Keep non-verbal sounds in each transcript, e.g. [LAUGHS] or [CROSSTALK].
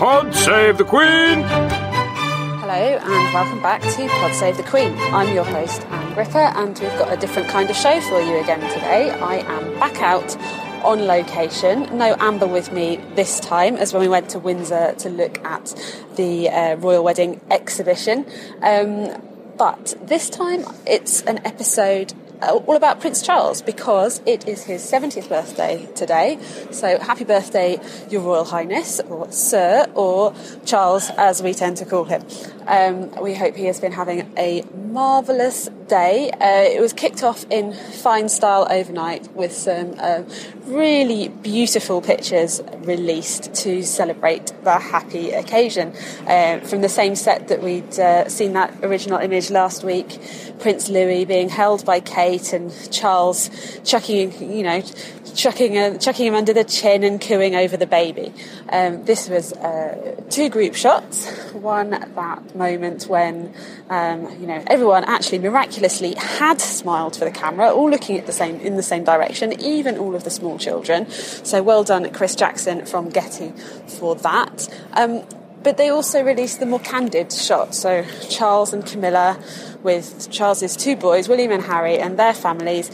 Pod Save the Queen! Hello and welcome back to Pod Save the Queen. I'm your host, Ann Gripper, and we've got a different kind of show for you again today. I am back out on location. No Amber with me this time, as when we went to Windsor to look at the uh, royal wedding exhibition. Um, but this time it's an episode all about Prince Charles because it is his 70th birthday today. So happy birthday, Your Royal Highness, or Sir, or Charles, as we tend to call him. Um, we hope he has been having a marvellous day. Uh, it was kicked off in fine style overnight with some uh, really beautiful pictures released to celebrate the happy occasion. Uh, from the same set that we'd uh, seen that original image last week, Prince Louis being held by Kate and Charles chucking, you know, chucking, uh, chucking him under the chin and cooing over the baby. Um, this was uh, two group shots. One at that moment when um, you know everyone actually miraculously had smiled for the camera, all looking at the same in the same direction, even all of the small children. So well done, Chris Jackson from Getty, for that. Um, but they also released the more candid shots. So Charles and Camilla with Charles's two boys, William and Harry, and their families,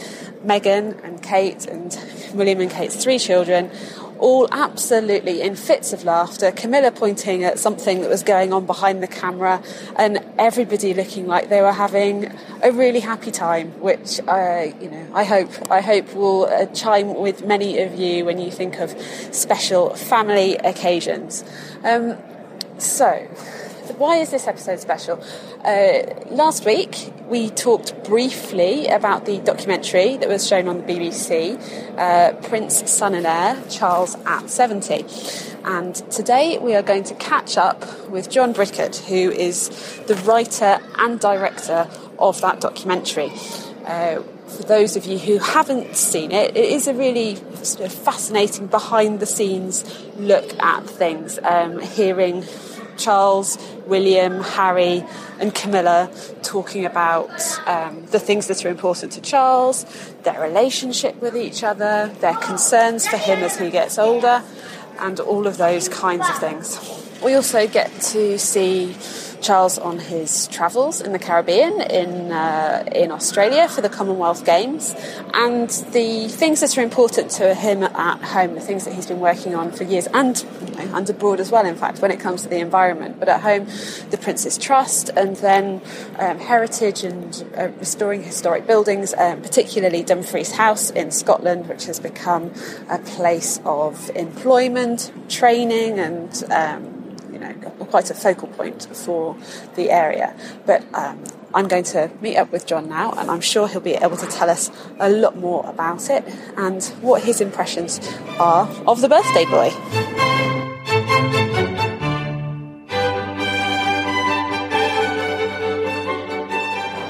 Meghan and Kate, and William and Kate's three children, all absolutely in fits of laughter. Camilla pointing at something that was going on behind the camera, and everybody looking like they were having a really happy time. Which uh, you know, I hope I hope will uh, chime with many of you when you think of special family occasions. Um, so, why is this episode special? Uh, last week we talked briefly about the documentary that was shown on the BBC, uh, Prince Son and Heir, Charles at 70. And today we are going to catch up with John Bridcut, who is the writer and director of that documentary. Uh, for those of you who haven't seen it, it is a really sort of fascinating behind the scenes look at things, um, hearing Charles, William, Harry, and Camilla talking about um, the things that are important to Charles, their relationship with each other, their concerns for him as he gets older, and all of those kinds of things. We also get to see Charles on his travels in the Caribbean, in uh, in Australia for the Commonwealth Games, and the things that are important to him at home, the things that he's been working on for years, and you know, and abroad as well. In fact, when it comes to the environment, but at home, the Prince's Trust, and then um, heritage and uh, restoring historic buildings, um, particularly Dumfries House in Scotland, which has become a place of employment, training, and um, you know, quite a focal point for the area. But um, I'm going to meet up with John now, and I'm sure he'll be able to tell us a lot more about it and what his impressions are of the birthday boy.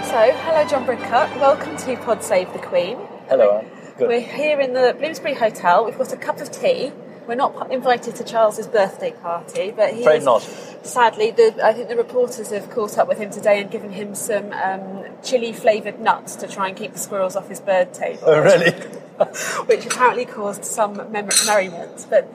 So, hello, John Bridcut. Welcome to Pod Save the Queen. Hello, Ann. Good. We're here in the Bloomsbury Hotel. We've got a cup of tea. We're not invited to Charles's birthday party, but he Afraid not. Sadly, the, I think the reporters have caught up with him today and given him some um, chili flavoured nuts to try and keep the squirrels off his bird table. Oh, really? [LAUGHS] which apparently caused some mem- merriment. But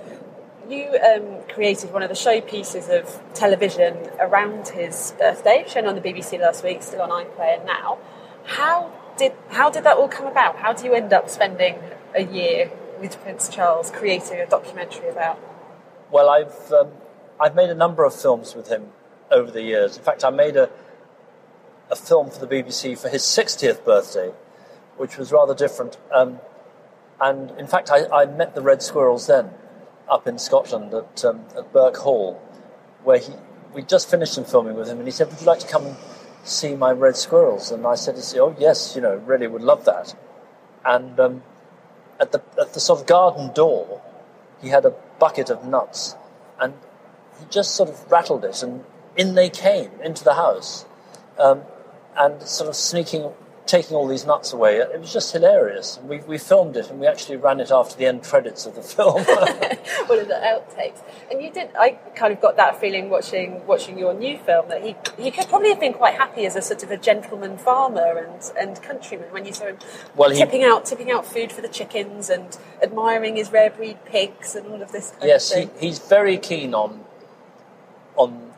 you um, created one of the showpieces of television around his birthday, shown on the BBC last week, still on iPlayer now. How did how did that all come about? How do you end up spending a year with Prince Charles creating a documentary about? Well, I've um, I've made a number of films with him over the years. In fact, I made a a film for the BBC for his 60th birthday, which was rather different. Um, and in fact, I, I met the red squirrels then, up in Scotland at um, at Birkhall, where he we just finished some filming with him, and he said, "Would you like to come and see my red squirrels?" And I said, "Oh yes, you know, really would love that." And um, at the at the sort of garden door, he had a bucket of nuts, and he just sort of rattled it, and in they came into the house, um, and sort of sneaking, taking all these nuts away. It was just hilarious. We we filmed it, and we actually ran it after the end credits of the film. [LAUGHS] one of the outtakes. And you did. I kind of got that feeling watching watching your new film that he he could probably have been quite happy as a sort of a gentleman farmer and and countryman when you saw him Well, he- tipping out tipping out food for the chickens and admiring his rare breed pigs and all of this kind yes, of he, he's very keen on on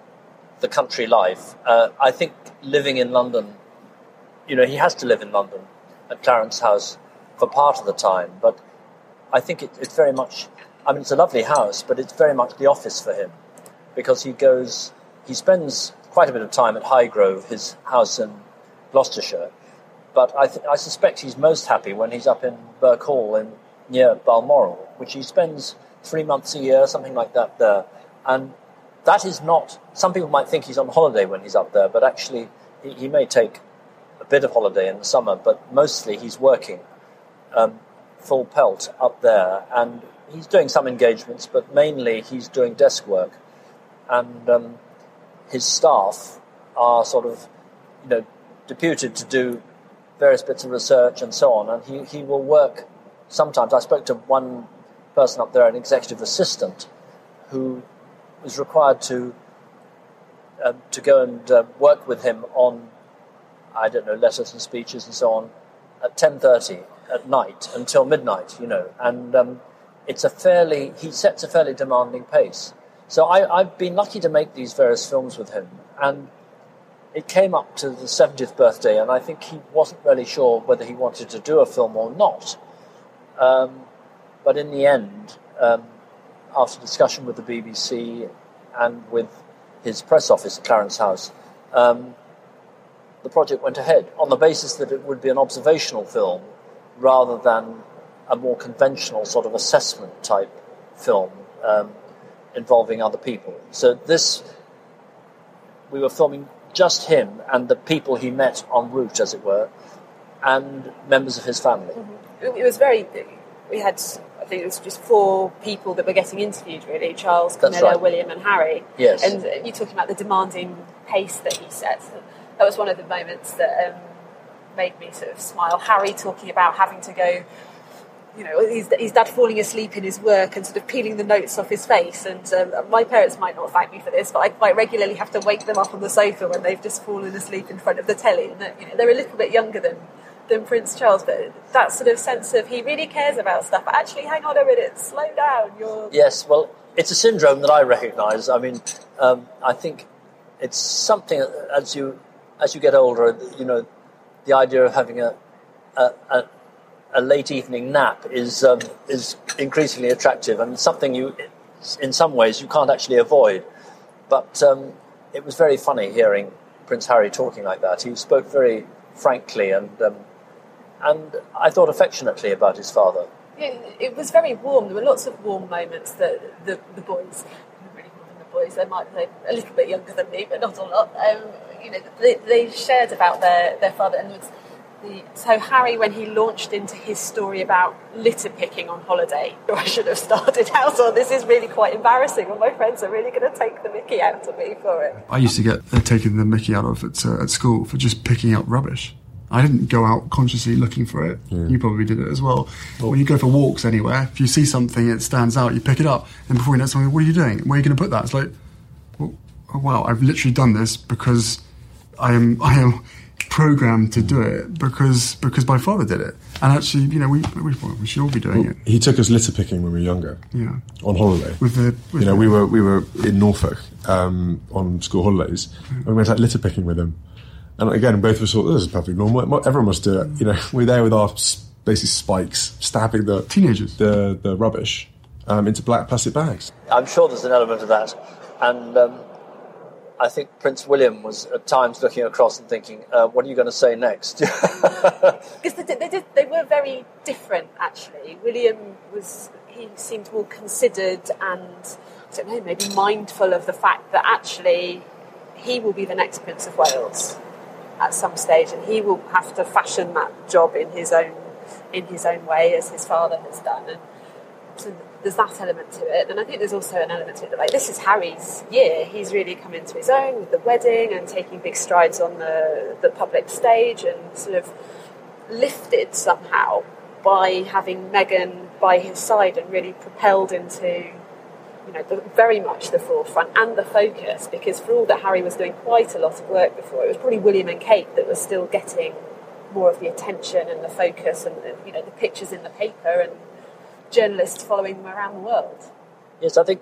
the country life. Uh, I think living in London, you know, he has to live in London at Clarence House for part of the time, but I think it, it's very much. I mean, it's a lovely house, but it's very much the office for him because he goes, he spends quite a bit of time at Highgrove, his house in Gloucestershire. But I, th- I suspect he's most happy when he's up in Birkhall in near Balmoral, which he spends three months a year, something like that there. And that is not, some people might think he's on holiday when he's up there, but actually he, he may take bit of holiday in the summer, but mostly he's working um, full pelt up there. And he's doing some engagements, but mainly he's doing desk work. And um, his staff are sort of, you know, deputed to do various bits of research and so on. And he, he will work sometimes. I spoke to one person up there, an executive assistant, who was required to uh, to go and uh, work with him on, I don't know, letters and speeches and so on, at ten thirty at night until midnight. You know, and um, it's a fairly he sets a fairly demanding pace. So I, I've been lucky to make these various films with him, and it came up to the 70th birthday, and I think he wasn't really sure whether he wanted to do a film or not. Um, but in the end, um, after discussion with the BBC and with his press office at Clarence House, um, the project went ahead on the basis that it would be an observational film rather than a more conventional sort of assessment type film um, involving other people. So this, we were filming just him and the people he met en route, as it were, and members of his family. Mm-hmm. It was very. We had, I think it was just four people that were getting interviewed. Really, Charles, Camilla, right. William, and Harry. Yes. And you're talking about the demanding pace that he sets. That was one of the moments that um, made me sort of smile. Harry talking about having to go you know, his, his dad falling asleep in his work and sort of peeling the notes off his face. And um, my parents might not thank me for this, but I quite regularly have to wake them up on the sofa when they've just fallen asleep in front of the telly. And you know, they're a little bit younger than than Prince Charles, but that sort of sense of he really cares about stuff. But actually, hang on a minute, slow down. You're yes. Well, it's a syndrome that I recognise. I mean, um, I think it's something as you as you get older, you know, the idea of having a, a, a a late evening nap is um, is increasingly attractive and something you, in some ways, you can't actually avoid. But um, it was very funny hearing Prince Harry talking like that. He spoke very frankly and um, and I thought affectionately about his father. Yeah, it was very warm. There were lots of warm moments that the, the boys, really more than the boys, they might be a little bit younger than me, but not a lot. You know, they, they shared about their, their father and was the, so Harry, when he launched into his story about litter picking on holiday, [LAUGHS] I should have started out on this is really quite embarrassing, and my friends are really going to take the Mickey out of me for it. I used to get uh, taken the Mickey out of at, uh, at school for just picking up rubbish. I didn't go out consciously looking for it. Yeah. You probably did it as well. well. When you go for walks anywhere, if you see something that stands out, you pick it up, and before you know something, what are you doing? Where are you going to put that? It's like, well, oh, wow, I've literally done this because I am I am programmed to do it because because my father did it. And actually, you know, we we, we should all be doing well, it. He took us litter picking when we were younger. Yeah. On holiday. With the with you know, the, we were we were in Norfolk um, on school holidays, and we went out litter picking with him. And again, both of us thought this is perfectly normal. Everyone must do it. You know, [LAUGHS] we're there with our basically spikes, stabbing the teenagers, the the rubbish um, into black plastic bags. I'm sure there's an element of that, and. Um, I think Prince William was at times looking across and thinking, uh, "What are you going to say next?" [LAUGHS] because they, they, they were very different, actually. William was he seemed more considered and I don't know, maybe mindful of the fact that actually he will be the next Prince of Wales at some stage, and he will have to fashion that job in his own in his own way, as his father has done. And there's that element to it, and I think there's also an element to it that like this is Harry's year. He's really come into his own with the wedding and taking big strides on the the public stage, and sort of lifted somehow by having Meghan by his side and really propelled into you know the, very much the forefront and the focus. Because for all that Harry was doing quite a lot of work before, it was probably William and Kate that were still getting more of the attention and the focus and the, you know the pictures in the paper and journalists following them around the world. Yes, I think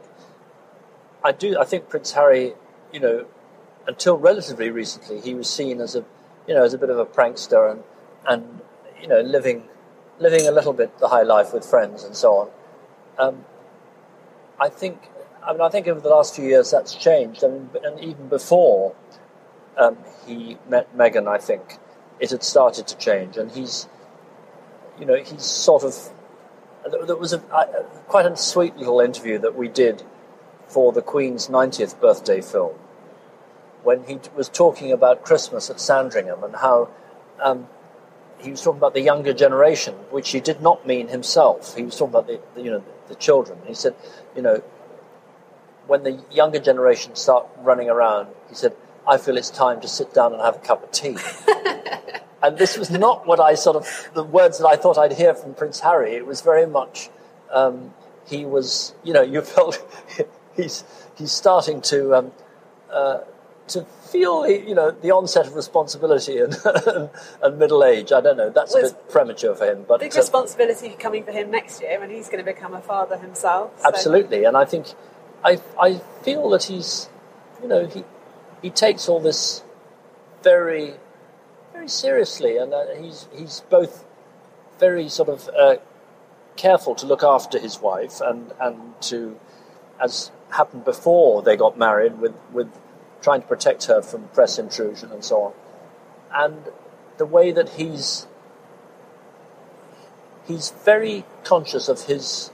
I do. I think Prince Harry you know, until relatively recently, he was seen as a, you know, as a bit of a prankster and, and you know, living, living a little bit the high life with friends and so on. Um, I think, I mean, I think over the last few years that's changed. Mean, and even before um, he met Meghan, I think it had started to change, and he's, you know, he's sort of. There was a, a, quite a sweet little interview that we did for the Queen's 90th birthday film when he was talking about Christmas at Sandringham and how um, he was talking about the younger generation, which he did not mean himself. He was talking about the, the you know the, the children. He said, you know, when the younger generation start running around, he said, I feel it's time to sit down and have a cup of tea. [LAUGHS] and this was not what I sort of, the words that I thought I'd hear from Prince Harry. It was very much, um, he was, you know, you [LAUGHS] felt he's, he's starting to, um, uh, to feel, you know, the onset of responsibility and, [LAUGHS] and, middle age. I don't know. That's well, a bit premature for him. But big responsibility coming for him next year, and he's going to become a father himself. So. Absolutely, and I think I I feel that he's, you know, he he takes all this very, very seriously, and uh, he's he's both very sort of uh, careful to look after his wife, and and to, as happened before they got married, with with trying to protect her from press intrusion and so on, and the way that he's he's very conscious of his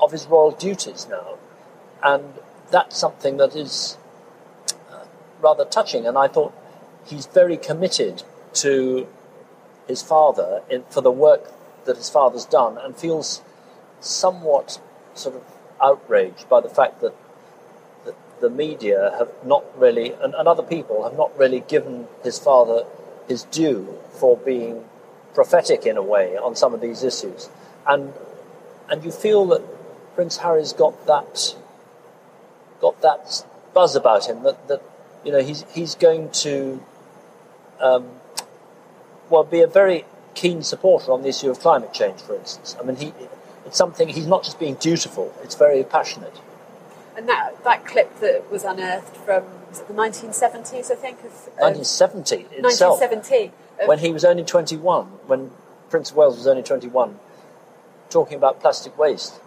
of his royal duties now, and that's something that is rather touching, and I thought he's very committed to his father in, for the work that his father's done, and feels somewhat sort of outraged by the fact that, the media have not really, and, and other people have not really given his father his due for being prophetic in a way on some of these issues, and and you feel that Prince Harry's got that got that buzz about him that, that you know, he's, he's going to, um, well, be a very keen supporter on the issue of climate change, for instance. I mean, he, it's something, he's not just being dutiful, it's very passionate. And that, that clip that was unearthed from the 1970s, I think? Of, 1970 itself. 1970. when he was only 21, when Prince of Wales was only 21, talking about plastic waste.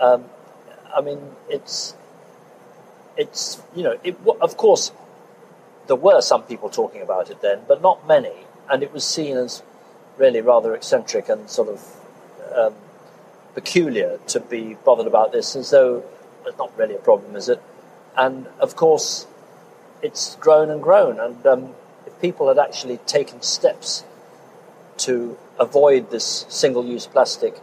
Um, I mean, it's, it's you know, it, of course, there were some people talking about it then, but not many, and it was seen as really rather eccentric and sort of um, peculiar to be bothered about this, as though it's not really a problem, is it? And of course, it's grown and grown, and um, if people had actually taken steps to avoid this single-use plastic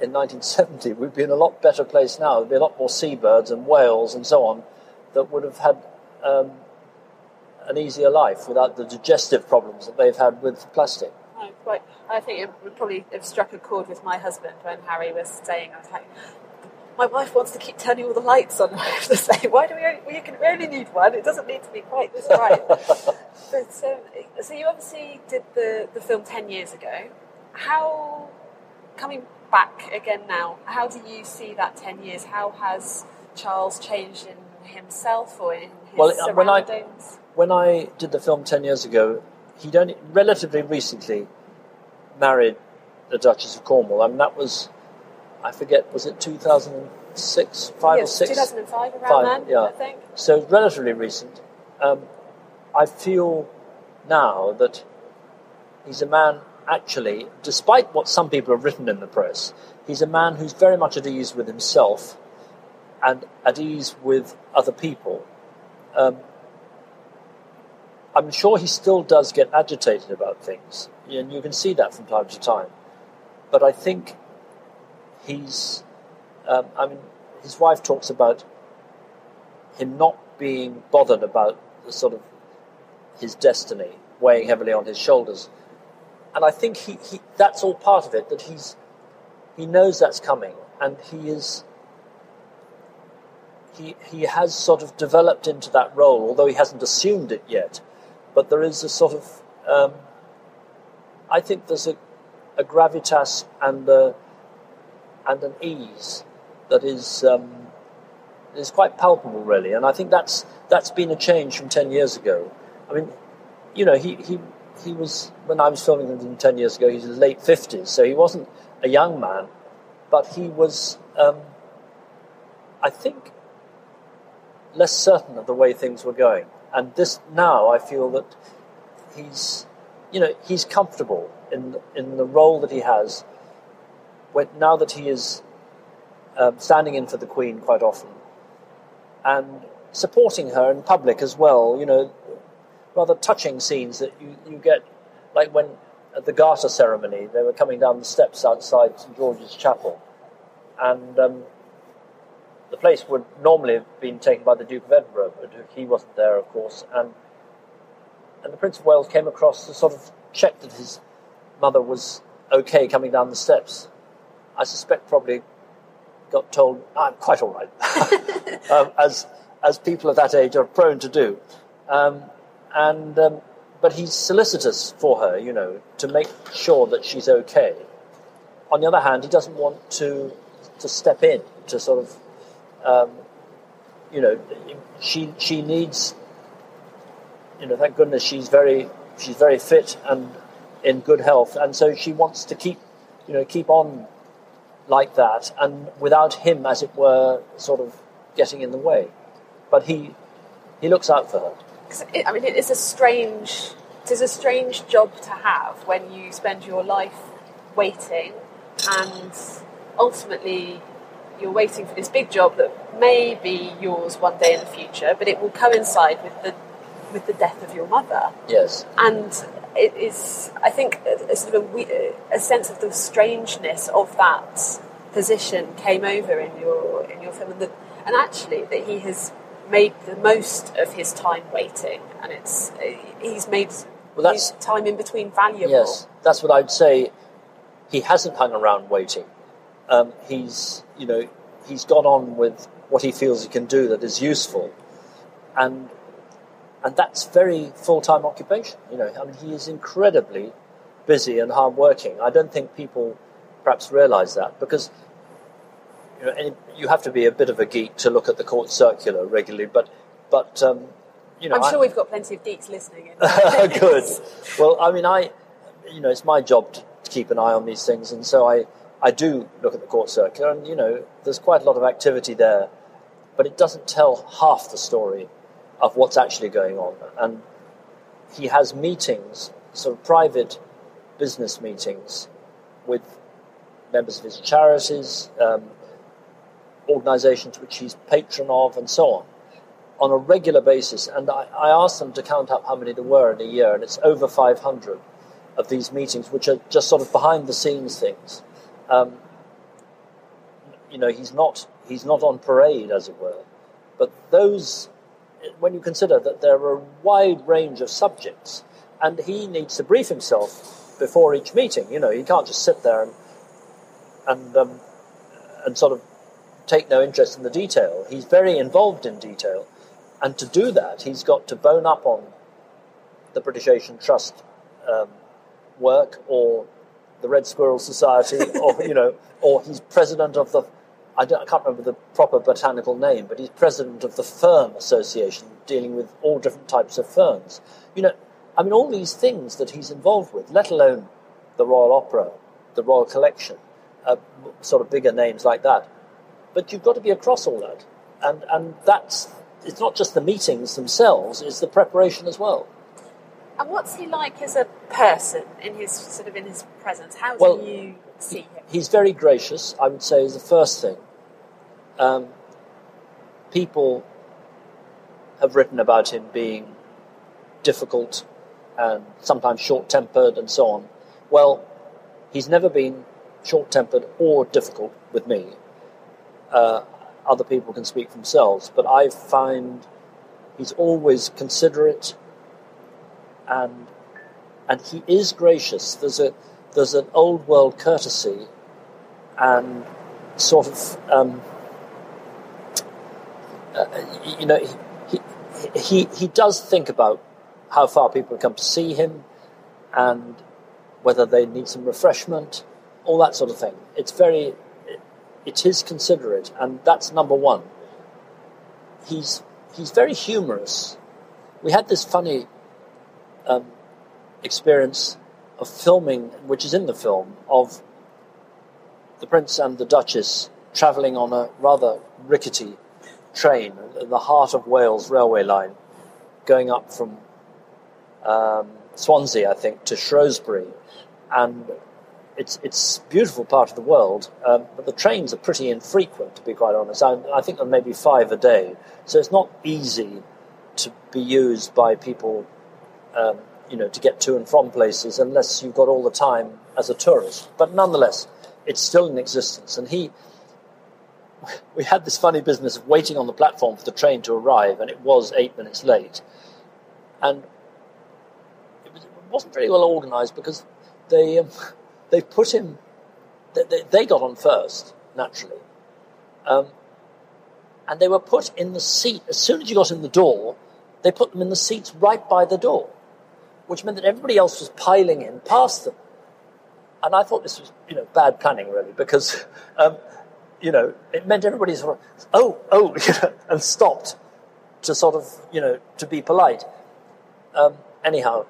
in 1970, we'd be in a lot better place now. There'd be a lot more seabirds and whales and so on that would have had um, an easier life without the digestive problems that they've had with plastic. Oh, quite. I think it would probably have struck a chord with my husband when Harry was saying, I was like, my wife wants to keep turning all the lights on. [LAUGHS] I have to say, why do we only, we, can, we only need one? It doesn't need to be quite this bright. [LAUGHS] but, um, so you obviously did the, the film 10 years ago. How, coming back again now, how do you see that 10 years? How has Charles changed in himself or in his well, surroundings? When I, when I did the film 10 years ago, he'd only relatively recently married the Duchess of Cornwall. I mean, that was, I forget, was it 2006, 5 yes, or 6? 2005, around Five, then, yeah. I think. So relatively recent. Um, I feel now that he's a man, actually, despite what some people have written in the press, he's a man who's very much at ease with himself and at ease with other people. Um, I'm sure he still does get agitated about things, and you can see that from time to time. But I think he's, um, I mean, his wife talks about him not being bothered about the sort of his destiny weighing heavily on his shoulders. And I think he, he that's all part of it, that he's he knows that's coming and he is he he has sort of developed into that role, although he hasn't assumed it yet but there is a sort of, um, I think there's a, a gravitas and a, and an ease that is um, is quite palpable, really, and I think that's that's been a change from ten years ago. I mean, you know, he he he was when I was filming him ten years ago. He's in his late fifties, so he wasn't a young man, but he was, um, I think, less certain of the way things were going. And this now, I feel that he's, you know, he's comfortable in in the role that he has. When now that he is um, standing in for the Queen quite often, and supporting her in public as well. You know, rather touching scenes that you, you get, like when at the Garter ceremony, they were coming down the steps outside St George's Chapel, and um, the place would normally have been taken by the Duke of Edinburgh, but he wasn't there, of course, and and the Prince of Wales came across to sort of check that his mother was okay coming down the steps. I suspect probably got told, I'm quite all right, [LAUGHS] um, as, as people of that age are prone to do. Um, and, um, but he's solicitous for her, you know, to make sure that she's okay. On the other hand, he doesn't want to, to step in to sort of, um, you know, she, she needs, you know, thank goodness she's very, she's very fit and in good health, and so she wants to keep, you know, keep on like that, and without him, as it were, sort of getting in the way. But he he looks out for her. It, I mean, it is a strange it is a strange job to have when you spend your life waiting, and ultimately you're waiting for this big job that may be yours one day in the future, but it will coincide with the with the death of your mother. Yes, and it is, I think, a, a sort of a, a, sense of the strangeness of that position came over in your in your film, and, the, and actually that he has made the most of his time waiting, and it's he's made well, that's, his time in between valuable. Yes, that's what I'd say. He hasn't hung around waiting. Um, he's you know he's gone on with what he feels he can do that is useful, and and that's very full time occupation. You know, I mean, he is incredibly busy and hard working. I don't think people perhaps realise that because you know you have to be a bit of a geek to look at the court circular regularly. But but um, you know, I'm sure I, we've got plenty of geeks listening. In [LAUGHS] [LAUGHS] good. Well, I mean, I you know, it's my job to, to keep an eye on these things, and so I I do look at the court circuit, and you know, there's quite a lot of activity there, but it doesn't tell half the story of what's actually going on. And he has meetings, sort of private business meetings, with members of his charities, um, organizations which he's patron of, and so on, on a regular basis. And I, I asked them to count up how many there were in a year, and it's over 500 of these meetings, which are just sort of behind the scenes things. Um, you know, he's not he's not on parade, as it were, but those when you consider that there are a wide range of subjects, and he needs to brief himself before each meeting. You know, he can't just sit there and and um, and sort of take no interest in the detail. He's very involved in detail, and to do that, he's got to bone up on the British Asian Trust um, work or the Red Squirrel Society, or you know, or he's president of the I, I, can't remember the proper botanical name, but he's president of the Fern Association, dealing with all different types of ferns. You know, I mean, all these things that he's involved with, let alone the Royal Opera, the Royal Collection, uh, sort of bigger names like that. But you've got to be across all that, and and that's it's not just the meetings themselves; it's the preparation as well. And what's he like as a person in his sort of in his presence? How do well, you see him? He's very gracious. I would say is the first thing um, people have written about him being difficult and sometimes short tempered and so on. Well, he's never been short tempered or difficult with me. Uh, other people can speak for themselves, but I find he's always considerate and and he is gracious. There's a there's an old world courtesy and sort of um, uh, you know, he, he, he does think about how far people come to see him and whether they need some refreshment, all that sort of thing. It's very, it is considerate, and that's number one. he's he's very humorous. We had this funny um, experience of filming, which is in the film, of the Prince and the Duchess travelling on a rather rickety train the heart of Wales railway line, going up from um, Swansea, I think, to Shrewsbury, and it's it's a beautiful part of the world, um, but the trains are pretty infrequent, to be quite honest. I, I think there may be five a day, so it's not easy to be used by people, um, you know, to get to and from places unless you've got all the time as a tourist. But nonetheless, it's still in existence, and he. [LAUGHS] We had this funny business of waiting on the platform for the train to arrive, and it was eight minutes late. And it, was, wasn't very well organised because they um, [LAUGHS] they put him, they, they got on first, naturally. Um, and they were put in the seat, as soon as you got in the door, they put them in the seats right by the door, which meant that everybody else was piling in past them. And I thought this was, you know, bad planning, really, because, [LAUGHS] um, you know, it meant everybody sort of, oh, oh, [LAUGHS] and stopped to sort of, you know, to be polite. Um, anyhow,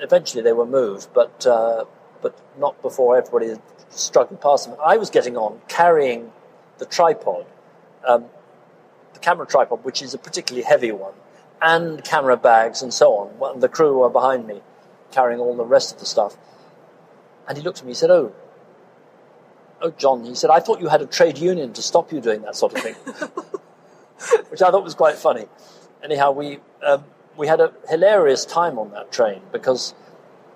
eventually they were moved, but uh, but not before everybody had struggled past them. I was getting on carrying the tripod, um, the camera tripod, which is a particularly heavy one, and camera bags and so on. The crew were behind me carrying all the rest of the stuff. And he looked at me, he said, Oh, oh, John, he said, I thought you had a trade union to stop you doing that sort of thing. [LAUGHS] which I thought was quite funny. Anyhow, we, um, we had a hilarious time on that train because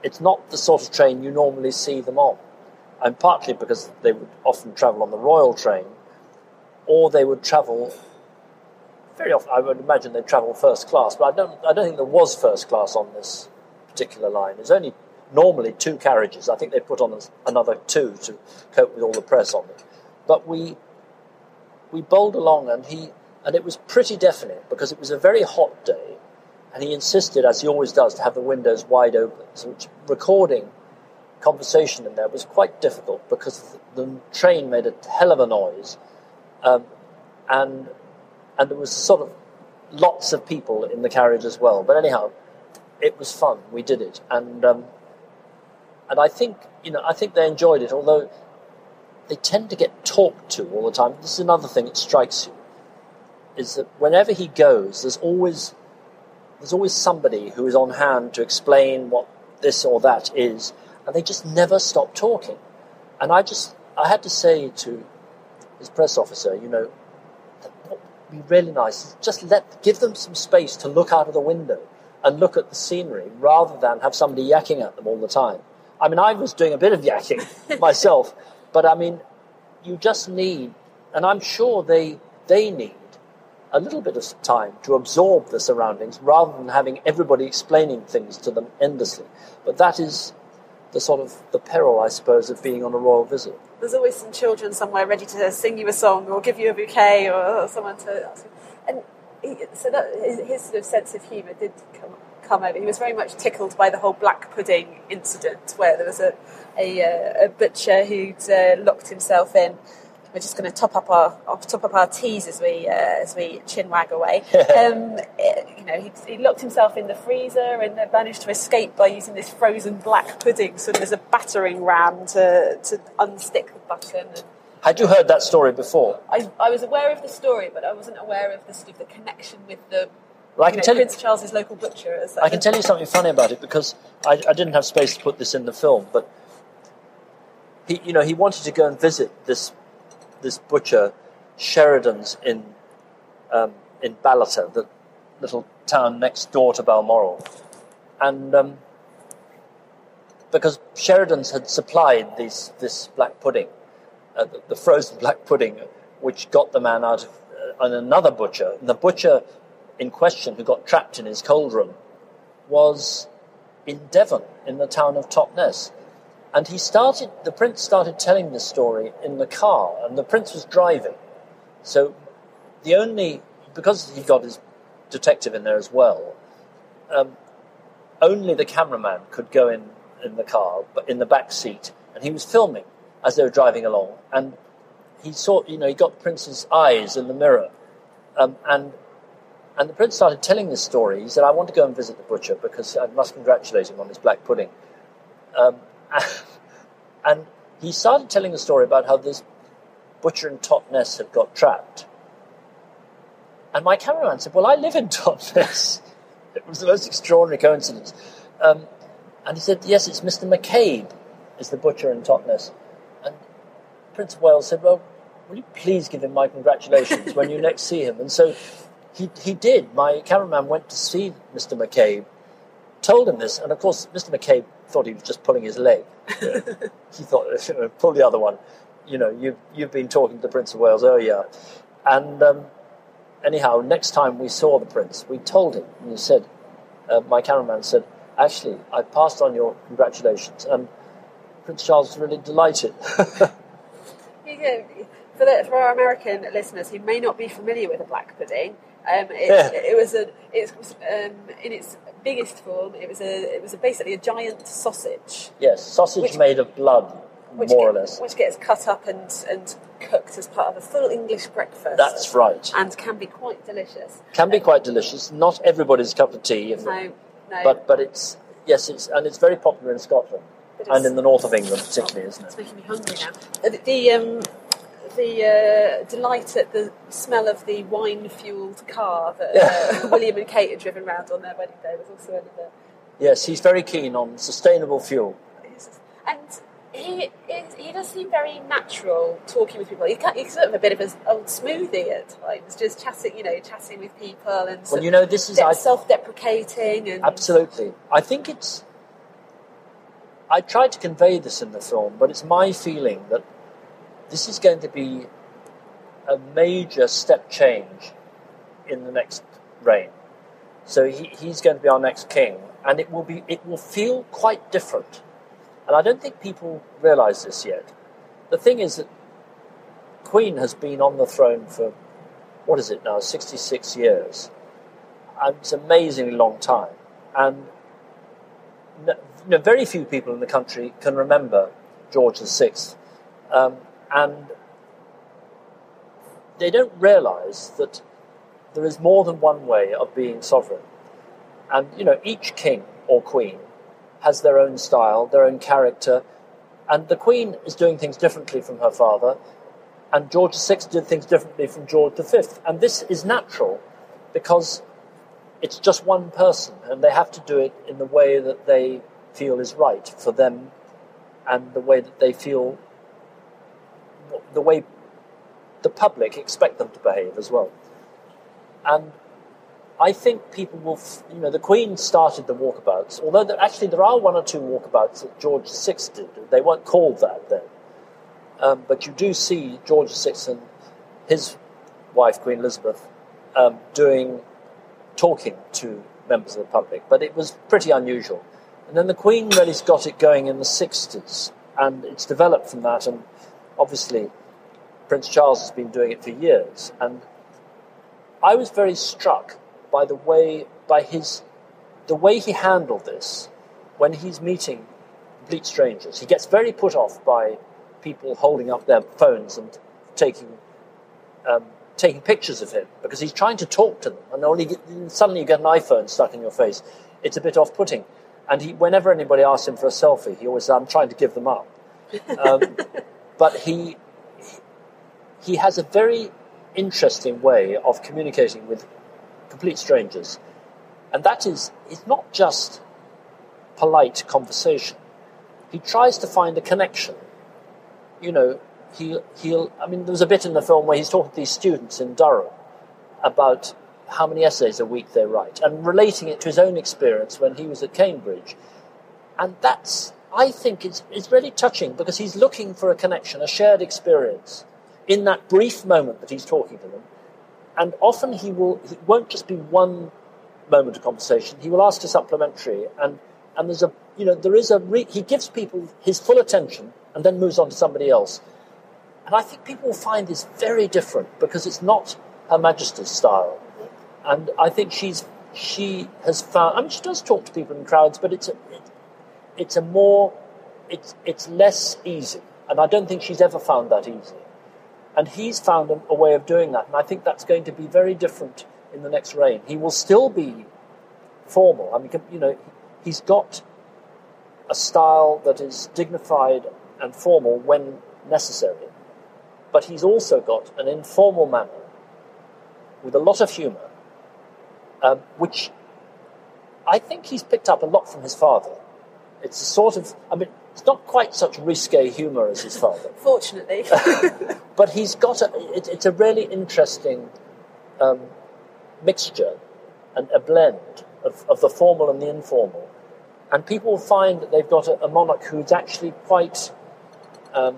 it's not the sort of train you normally see them on. And partly because they would often travel on the Royal train, or they would travel very often. I would imagine they travel first class, but I don't. I don't think there was first class on this particular line. There's only normally two carriages. I think they put on another two to cope with all the press on it. But we we bowled along, and he and it was pretty definite because it was a very hot day, and he insisted, as he always does, to have the windows wide open. So recording conversation in there was quite difficult because the train made a hell of a noise, um, and and there was sort of lots of people in the carriage as well. But anyhow, it was fun. We did it, and um, and I think you know I think they enjoyed it, although they tend to get talked to all the time. This is another thing that strikes you, is that whenever he goes, there's always there's always somebody who is on hand to explain what this or that is, and they just never stop talking. And I just, I had to say to his press officer, you know, be really nice is just let, give them some space to look out of the window and look at the scenery rather than have somebody yakking at them all the time. I mean, I was doing a bit of yakking [LAUGHS] myself, but I mean, you just need, and I'm sure they, they need a little bit of time to absorb the surroundings rather than having everybody explaining things to them endlessly. But that is the sort of the peril, I suppose, of being on a royal visit. There's always some children somewhere ready to sing you a song or give you a bouquet or someone to. And he, so that his, his, sort of sense of humour did come come over. He was very much tickled by the whole black pudding incident, where there was a a, uh, a butcher who'd uh, locked himself in we're just going to top up our top up our teas as we uh, as we chin wag away. [LAUGHS] um, it, you know, he, he, locked himself in the freezer and managed to escape by using this frozen black pudding. So there's a battering ram to to unstick the button. And, Had you heard that story before? I, I was aware of the story, but I wasn't aware of the sort of the connection with the well, I can you know, tell Prince you, Charles's local butcher. I can tell you something funny about it because I, I, didn't have space to put this in the film, but he, you know, he wanted to go and visit this this butcher Sheridan's in um, in Ballater, the little town next door to Balmoral, and um, because Sheridan's had supplied these, this black pudding, uh, the, the, frozen [LAUGHS] black pudding, which got the man out of uh, another butcher. And the butcher in question, who got trapped in his cold room, was in Devon, in the town of Totnes. And he started, the prince started telling this story in the car, and the prince was driving. So the only, because he got his detective in there as well, um, only the cameraman could go in, in the car, but in the back seat, and he was filming as they were driving along. And he saw, you know, he got the prince's eyes in the mirror, um, and And the prince started telling this story. He said, I want to go and visit the butcher because I must congratulate him on his black pudding. Um, [LAUGHS] and he started telling the story about how this butcher in Totnes had got trapped. And my cameraman said, Well, I live in [LAUGHS] Totnes. it was the most extraordinary coincidence. Um, and he said, Yes, it's Mr. McCabe, is the butcher in Totnes. And Prince of Wales said, Well, will you please give him my congratulations when you [LAUGHS] next see him? And so he, he did. My cameraman went to see Mr. McCabe, told him this, and of course, Mr. McCabe thought he was just pulling his leg. [LAUGHS] he thought, [LAUGHS] pull the other one. You know, you've, you've been talking to the Prince of Wales, oh yeah. And um, anyhow, next time we saw the Prince, we told him, and he said, uh, my cameraman said, actually, I passed on your congratulations, and Prince Charles was really delighted. [LAUGHS] for, the, for our American listeners who may not be familiar with a black pudding, um, it, yeah. it, was a it was um, in its biggest form. It was a it was a, basically a giant sausage. Yes, sausage which, made of blood, more get, or less, which gets cut up and and cooked as part of a full English breakfast. That's right, and can be quite delicious. Can be quite delicious. Not everybody's cup of tea. no, no. But but it's yes, it's and it's very popular in Scotland and in the north of England, particularly, isn't it? It's making me hungry now. Uh, the um, the uh, delight at the smell of the wine-fueled car that uh, [LAUGHS] William and Kate had driven around on their wedding day was also another. Yes, he's very keen on sustainable fuel. And he is, he does seem very natural talking with people. He he's sort of a bit of an old smoothie at times, just chatting, you know, chatting with people and well, you know, this is de- self-deprecating and absolutely. I think it's. I tried to convey this in the film, but it's my feeling that this is going to be a major step change in the next reign. So he, he's going to be our next king, and it will be it will feel quite different. And I don't think people realise this yet. The thing is that Queen has been on the throne for what is it now, sixty six years, and it's an amazingly long time. And you know, very few people in the country can remember George VI. Um, and they don't realize that there is more than one way of being sovereign. And, you know, each king or queen has their own style, their own character, and the queen is doing things differently from her father, and George VI did things differently from George V. And this is natural because it's just one person, and they have to do it in the way that they feel is right for them and the way that they feel the way the public expect them to behave as well. And I think people will, you know, the Queen started the walkabouts, although there, actually there are one or two walkabouts that George VI did. They weren't called that then. Um, but you do see George VI and his wife, Queen Elizabeth, um, doing, talking to members of the public. But it was pretty unusual. And then the Queen really got it going in the 60s, and it's developed from that. And obviously, Prince Charles has been doing it for years, and I was very struck by the way, by his, the way he handled this when he's meeting complete strangers. He gets very put off by people holding up their phones and taking um, taking pictures of him because he's trying to talk to them, and only get, suddenly you get an iPhone stuck in your face. It's a bit off-putting. And he, whenever anybody asks him for a selfie, he always says, "I'm trying to give them up." [LAUGHS] Um, but he he has a very interesting way of communicating with complete strangers, and that is it's not just polite conversation. He tries to find a connection. You know, he he'll. I mean, there's a bit in the film where he's talking to these students in Durham about how many essays a week they write and relating it to his own experience when he was at Cambridge. And that's I think it's, really touching because he's looking for a connection, a shared experience in that brief moment that he's talking to them. And often he will, it won't just be one moment of conversation. He will ask a supplementary and, and there's a, you know, there is a, re- he gives people his full attention and then moves on to somebody else. And I think people will find this very different because it's not Her Majesty's style. And I think she's, she has found, I mean, she does talk to people in crowds, but it's a, it's a more, it's, it's less easy. And I don't think she's ever found that easy. And he's found a, a way of doing that. And I think that's going to be very different in the next reign, he will still be formal. I mean, you know, he's got a style that is dignified and formal when necessary, but he's also got an informal manner with a lot of humour, um, which I think he's picked up a lot from his father. It's a sort of, I mean, it's not quite such risque humour as his [LAUGHS] father. Fortunately. [LAUGHS] but he's got a, it, it's a really interesting um, mixture and a blend of, of the formal and the informal. And people find that they've got a, a monarch who's actually quite um,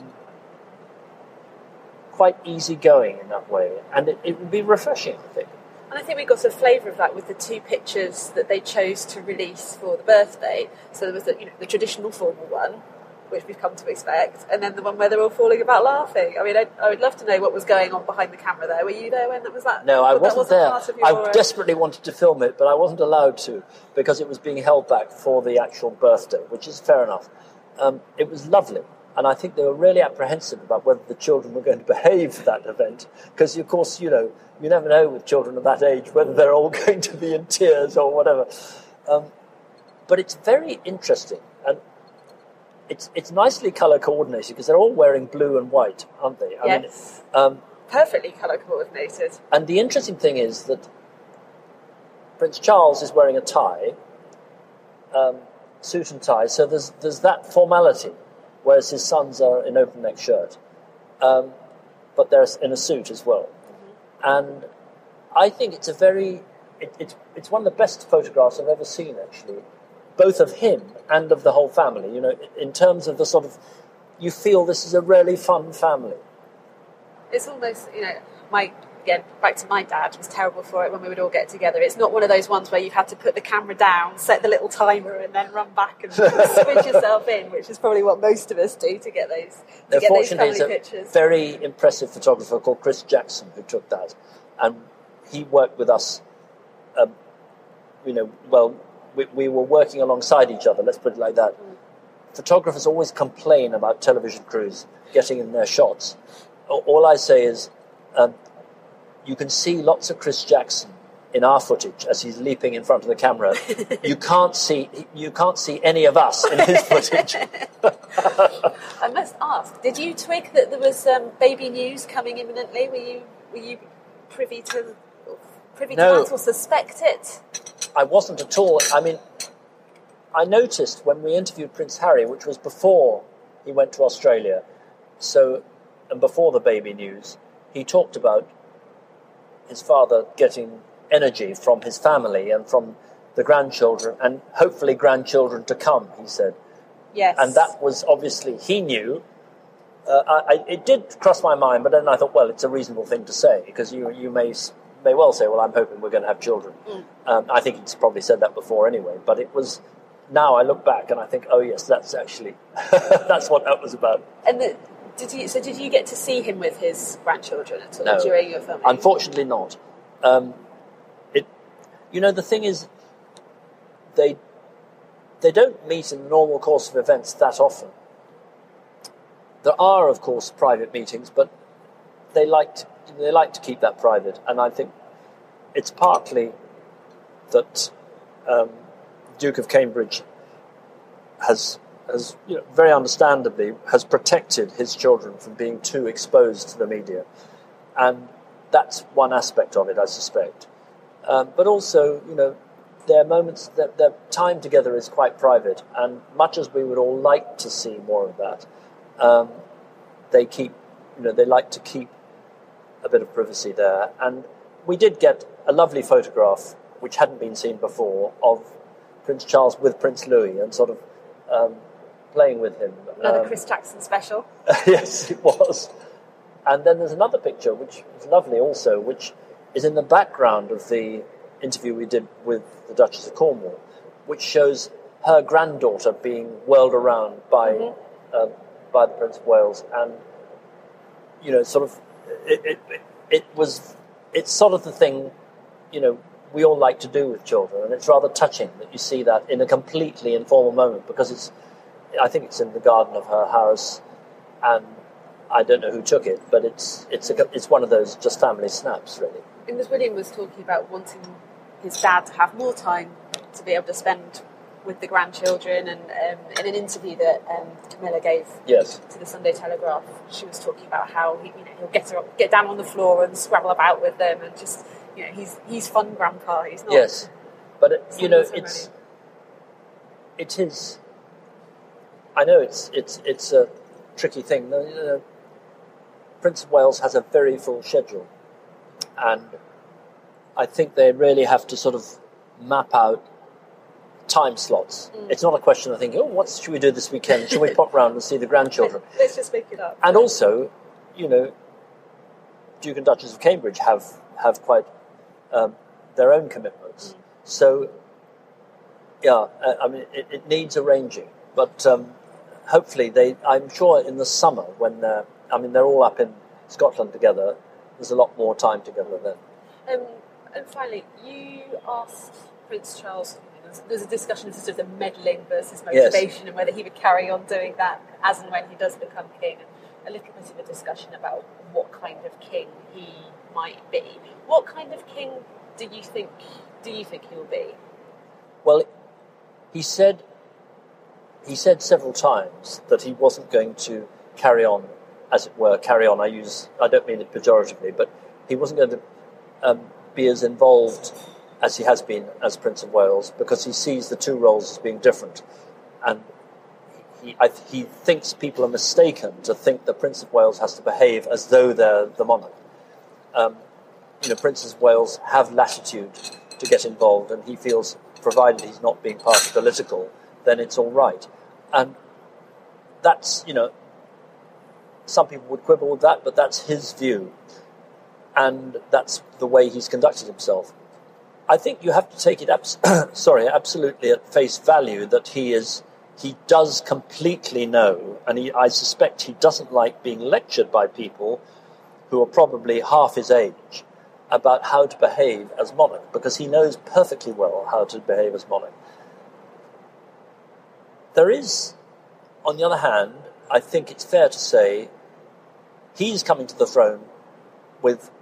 quite easygoing in that way, and it, it would be refreshing, I think. And I think we got a flavour of that with the two pictures that they chose to release for the birthday. So there was the, you know, the traditional formal one, which we've come to expect, and then the one where they're all falling about laughing. I mean, I, I would love to know what was going on behind the camera there. Were you there when that was that? No, I wasn't, wasn't there. part of your, I uh, desperately wanted to film it, but I wasn't allowed to because it was being held back for the actual birthday, which is fair enough. Um, it was lovely, and I think they were really apprehensive about whether the children were going to [LAUGHS] behave for that event because, of course, you know, you never know with children of that age whether they're all [LAUGHS] going to be in tears or whatever. Um, but it's very interesting, and it's it's nicely color coordinated because they're all wearing blue and white, aren't they? I Yes. mean, um, perfectly colour coordinated. and the interesting thing is that Prince Charles is wearing a tie, um, suit and tie. So there's there's that formality, whereas his sons are in open neck shirt, um, but they're in a suit as well. And I think it's a very it, it's it's one of the best photographs I've ever seen actually, both of him and of the whole family. You know, in terms of the sort of you feel this is a really fun family. It's almost, you know, my again back to my dad was terrible for it when we would all get together. It's not one of those ones where you've had to put the camera down, set the little timer, and then run back and [LAUGHS] switch yourself in, which is probably what most of us do to get those to There get those family pictures. very impressive photographer called Chris Jackson who took that, and he worked with us. Um, you know, well, we, we were working alongside each other. Let's put it like that. Photographers always complain about television crews getting in their shots. All I say is, um, you can see lots of Chris Jackson in our footage as he's leaping in front of the camera. you [LAUGHS] can't see you can't see any of us in his [LAUGHS] footage. I must ask, did you twig that there was um, baby news coming imminently? Were you were you privy to privy No. to that or suspect it? I wasn't at all. I mean, I noticed when we interviewed Prince Harry, which was before he went to Australia, so and before the baby news, he talked about his father getting energy from his family and from the grandchildren and hopefully grandchildren to come. He said, Yes. and that was obviously he knew. Uh, I, I, it did cross my mind, but then I thought, well, it's a reasonable thing to say because you you may may well say, well, I'm hoping we're going to have children. Um, I think he's probably said that before anyway, but it was. Now I look back and I think, oh yes, that's actually [LAUGHS] that's what that was about. And the, did you? So did you get to see him with his grandchildren at all No. during your filming? Unfortunately, not. Um, it, you know, the thing is, they they don't meet in the normal course of events that often. There are, of course, private meetings, but they like to, they like to keep that private, and I think it's partly that um, Duke of Cambridge has has you know, very understandably has protected his children from being too exposed to the media, and that's one aspect of it, I suspect. Um, but also, you know, their moments, their, their time together is quite private, and much as we would all like to see more of that, um, they keep, you know, they like to keep a bit of privacy there. And we did get a lovely photograph, which hadn't been seen before, of Prince Charles with Prince Louis and sort of um, playing with him. Another Um, Chris Jackson special. [LAUGHS] yes, it was. And then there's another picture, which is lovely also, which is in the background of the interview we did with the Duchess of Cornwall, which shows her granddaughter being whirled around by um, by the Prince of Wales, and you know, sort of, it, it, it was, it's sort of the thing, you know, we all like to do with children, and it's rather touching that you see that in a completely informal moment because it's, I think it's in the garden of her house, and I don't know who took it, but it's it's a, it's one of those just family snaps, really. Innes William was talking about wanting his dad to have more time to be able to spend with the grandchildren, and um, in an interview that um, Camilla gave Yes. to the Sunday Telegraph, she was talking about how he, you know, he'll get her up, get down on the floor and scrabble about with them, and just you know, he's he's fun grandpa. He's not. Yes, but it, you know, it's it is. I know it's it's it's a tricky thing. Prince of Wales has a very full schedule, and I think they really have to sort of map out time slots. It's not a question of thinking, "Oh, what should we do this weekend? Should we pop round and see the grandchildren?" [LAUGHS] Let's just make it up. and also, you know, Duke and Duchess of Cambridge have have quite um, their own commitments. So, yeah, uh, I mean, it, it needs arranging, but um, hopefully they. I'm sure in the summer when they're, I mean, they're all up in Scotland together. There's a lot more time together then. Um, and finally, you asked Prince Charles. There's, a discussion of sort of the meddling versus Yes. motivation, and whether he would carry on doing that as and when he does become king. And a little bit of a discussion about what kind of king he might be. What kind of king do you think? Do you think he'll be? Well, he said he said several times that he wasn't going to carry on, as it were, carry on. I use I don't mean it pejoratively, but he wasn't going to um, be as involved as he has been as Prince of Wales because he sees the two roles as being different, and he I, he thinks people are mistaken to think that Prince of Wales has to behave as though they're the monarch. Um, you know, Princes of Wales have latitude to get involved, and he feels, provided he's not being party political, then it's all right. And that's, you know, some people would quibble with that, but that's his view, and that's the way he's conducted himself. I think you have to take it, abs- [COUGHS] sorry, absolutely at face value that he is, he does completely know, and he, I suspect he doesn't like being lectured by people who are probably half his age about how to behave as monarch because he knows perfectly well how to behave as monarch. There is, on the other hand, I think it's fair to say he's coming to the throne with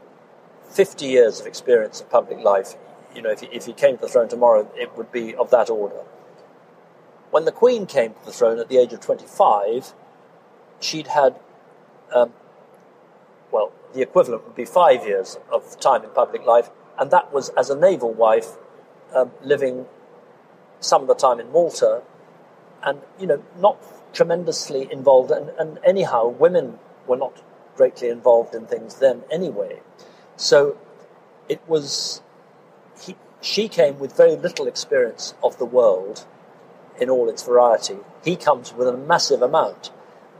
50 years of experience of public life. You know, if he, if he came to the throne tomorrow, it would be of that order. When the Queen came to the throne at the age of 25, she'd had um, well, the equivalent would be five years of time in public life, and that was as a naval wife um, living some of the time in Malta, and you know, not tremendously involved. And, and anyhow, women were not greatly involved in things then anyway. So it was. He, she came with very little experience of the world in all its variety. He comes with a massive amount,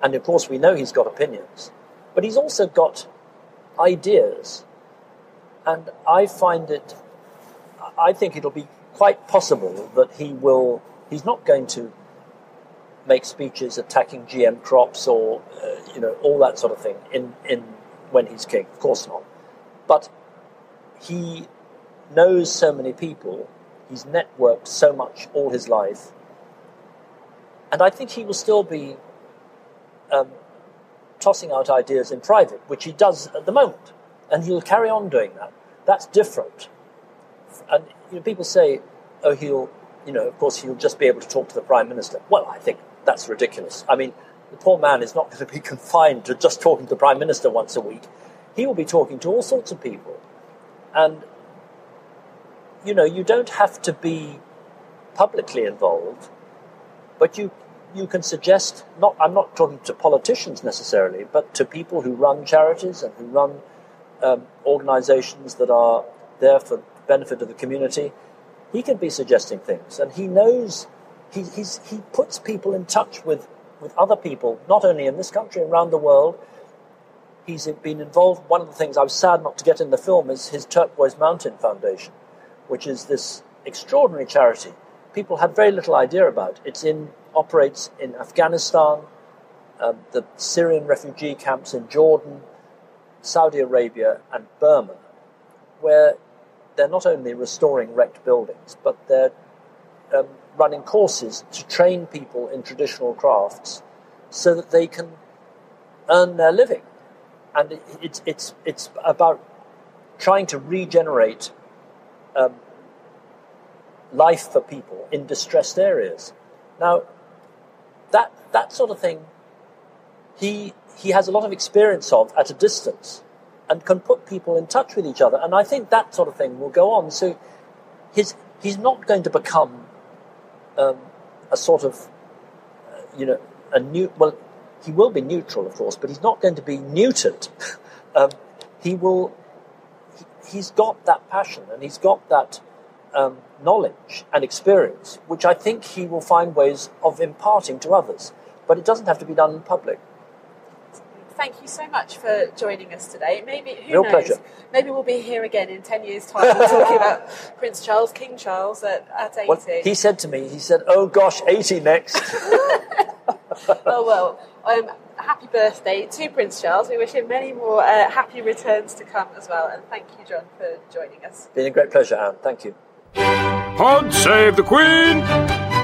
and of course, we know he's got opinions but he's also got ideas. And I find it, I think it'll be quite possible that he will, he's not going to make speeches attacking GM crops or, uh, you know, all that sort of thing in, in when he's king. Of course not. But he knows so many people, he's networked so much all his life. And I think he will still be um, tossing out ideas in private, which he does at the moment, and he'll carry on doing that. That's different. And you know, people say, "Oh, he'll, you know, of course, he'll just be able to talk to the prime minister." Well, I think that's ridiculous. I mean, the poor man is not going to be [LAUGHS] confined to just talking to the prime minister once a week. He will be talking to all sorts of people, and you know, you don't have to be publicly involved, but you you can suggest not I'm not talking to politicians necessarily, but to people who run charities and who run um, organizations that are there for the benefit of the community. He can be suggesting things, and he knows he he puts people in touch with with other people, not only in this country, around the world. He's been involved. One of the things I was sad not to get in the film is his Turquoise Mountain Foundation, which is this extraordinary charity. People have very little idea about. It's in operates in Afghanistan, um, the Syrian refugee camps in Jordan, Saudi Arabia, and Burma, where they're not only restoring wrecked buildings, but they're um, running courses to train people in traditional crafts so that they can earn their living. And it, it's, it's, it's about trying to regenerate um, life for people in distressed areas. Now, that that sort of thing, he he has a lot of experience of at a distance, and can put people in touch with each other. And I think that sort of thing will go on. So, his he's not going to become um, a sort of, uh, you know, a new. Well, he will be neutral, of course, but he's not going to be neutered. [LAUGHS] um, he will. He, has got that passion and he's got that um, knowledge and experience, which I think he will find ways of imparting to others. But it doesn't have to be done in public. Thank you so much for joining us today. Maybe who Real knows? pleasure. Maybe we'll be here again in ten years' time talking about [LAUGHS] Prince Charles, King Charles at, at eighty. Well, he said to me, he said, "Oh gosh, eighty next." [LAUGHS] oh well. Um, happy birthday to Prince Charles. We wish him many more uh, happy returns to come as well. And thank you, John, for joining us. Been a great pleasure, Ann. Thank you. Pod save the Queen!